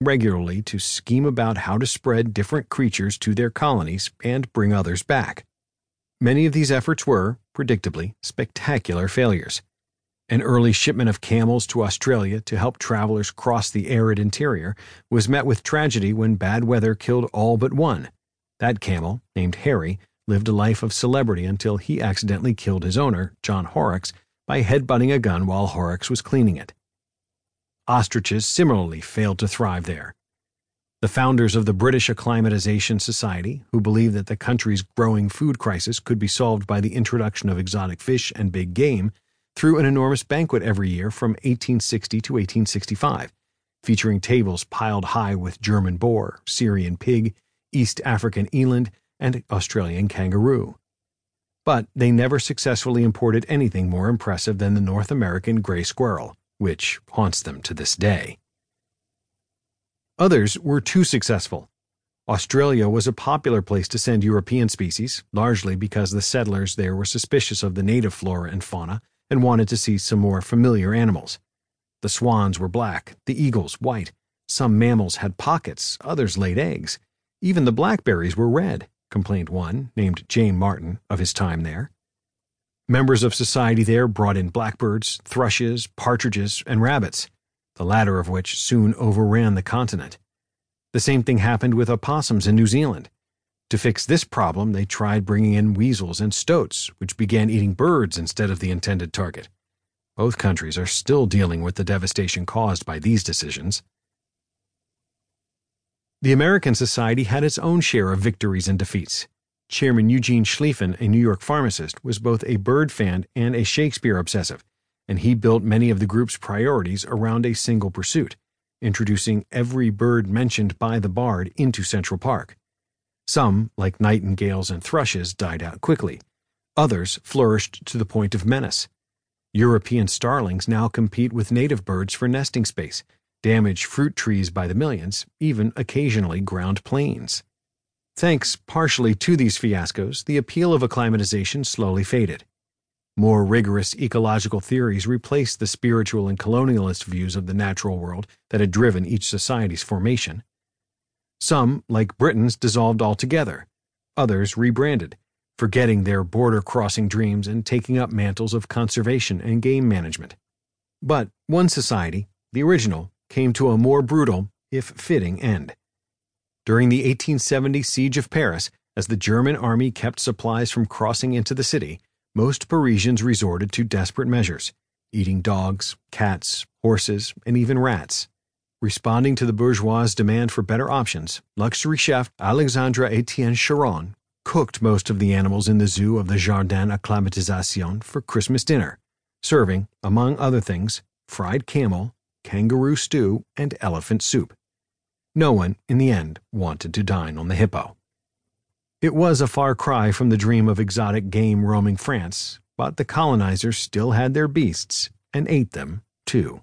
regularly to scheme about how to spread different creatures to their colonies and bring others back. Many of these efforts were, predictably, spectacular failures. An early shipment of camels to Australia to help travelers cross the arid interior was met with tragedy when bad weather killed all but one. That camel, named Harry, lived a life of celebrity until he accidentally killed his owner, John Horrocks, by headbutting a gun while Horrocks was cleaning it. Ostriches similarly failed to thrive there. The founders of the British Acclimatization Society, who believed that the country's growing food crisis could be solved by the introduction of exotic fish and big game, threw an enormous banquet every year from 1860 to 1865, featuring tables piled high with German boar, Syrian pig, East African eland, and Australian kangaroo. But they never successfully imported anything more impressive than the North American gray squirrel, which haunts them to this day. Others were too successful. Australia was a popular place to send European species, largely because the settlers there were suspicious of the native flora and fauna and wanted to see some more familiar animals. The swans were black, the eagles white. Some mammals had pockets, others laid eggs. Even the blackberries were red, complained one, named Jane Martin, of his time there. Members of society there brought in blackbirds, thrushes, partridges, and rabbits the latter of which soon overran the continent. The same thing happened with opossums in New Zealand. To fix this problem, they tried bringing in weasels and stoats, which began eating birds instead of the intended target. Both countries are still dealing with the devastation caused by these decisions. The American Society had its own share of victories and defeats. Chairman Eugene Schieffelin, a New York pharmacist, was both a bird fan and a Shakespeare obsessive and he built many of the group's priorities around a single pursuit, introducing every bird mentioned by the bard into Central Park. Some, like nightingales and thrushes, died out quickly. Others flourished to the point of menace. European starlings now compete with native birds for nesting space, damage fruit trees by the millions, even occasionally ground planes. Thanks partially to these fiascos, the appeal of acclimatization slowly faded. More rigorous ecological theories replaced the spiritual and colonialist views of the natural world that had driven each society's formation. Some, like Britain's, dissolved altogether. Others rebranded, forgetting their border crossing dreams and taking up mantles of conservation and game management. But one society, the original, came to a more brutal, if fitting, end. During the 1870 siege of Paris, as the German army kept supplies from crossing into the city, most Parisians resorted to desperate measures, eating dogs, cats, horses, and even rats. Responding to the bourgeois' demand for better options, luxury chef Alexandre Etienne Choron cooked most of the animals in the zoo of the Jardin Acclimatisation for Christmas dinner, serving, among other things, fried camel, kangaroo stew, and elephant soup. No one, in the end, wanted to dine on the hippo. It was a far cry from the dream of exotic game roaming France, but the colonizers still had their beasts and ate them, too.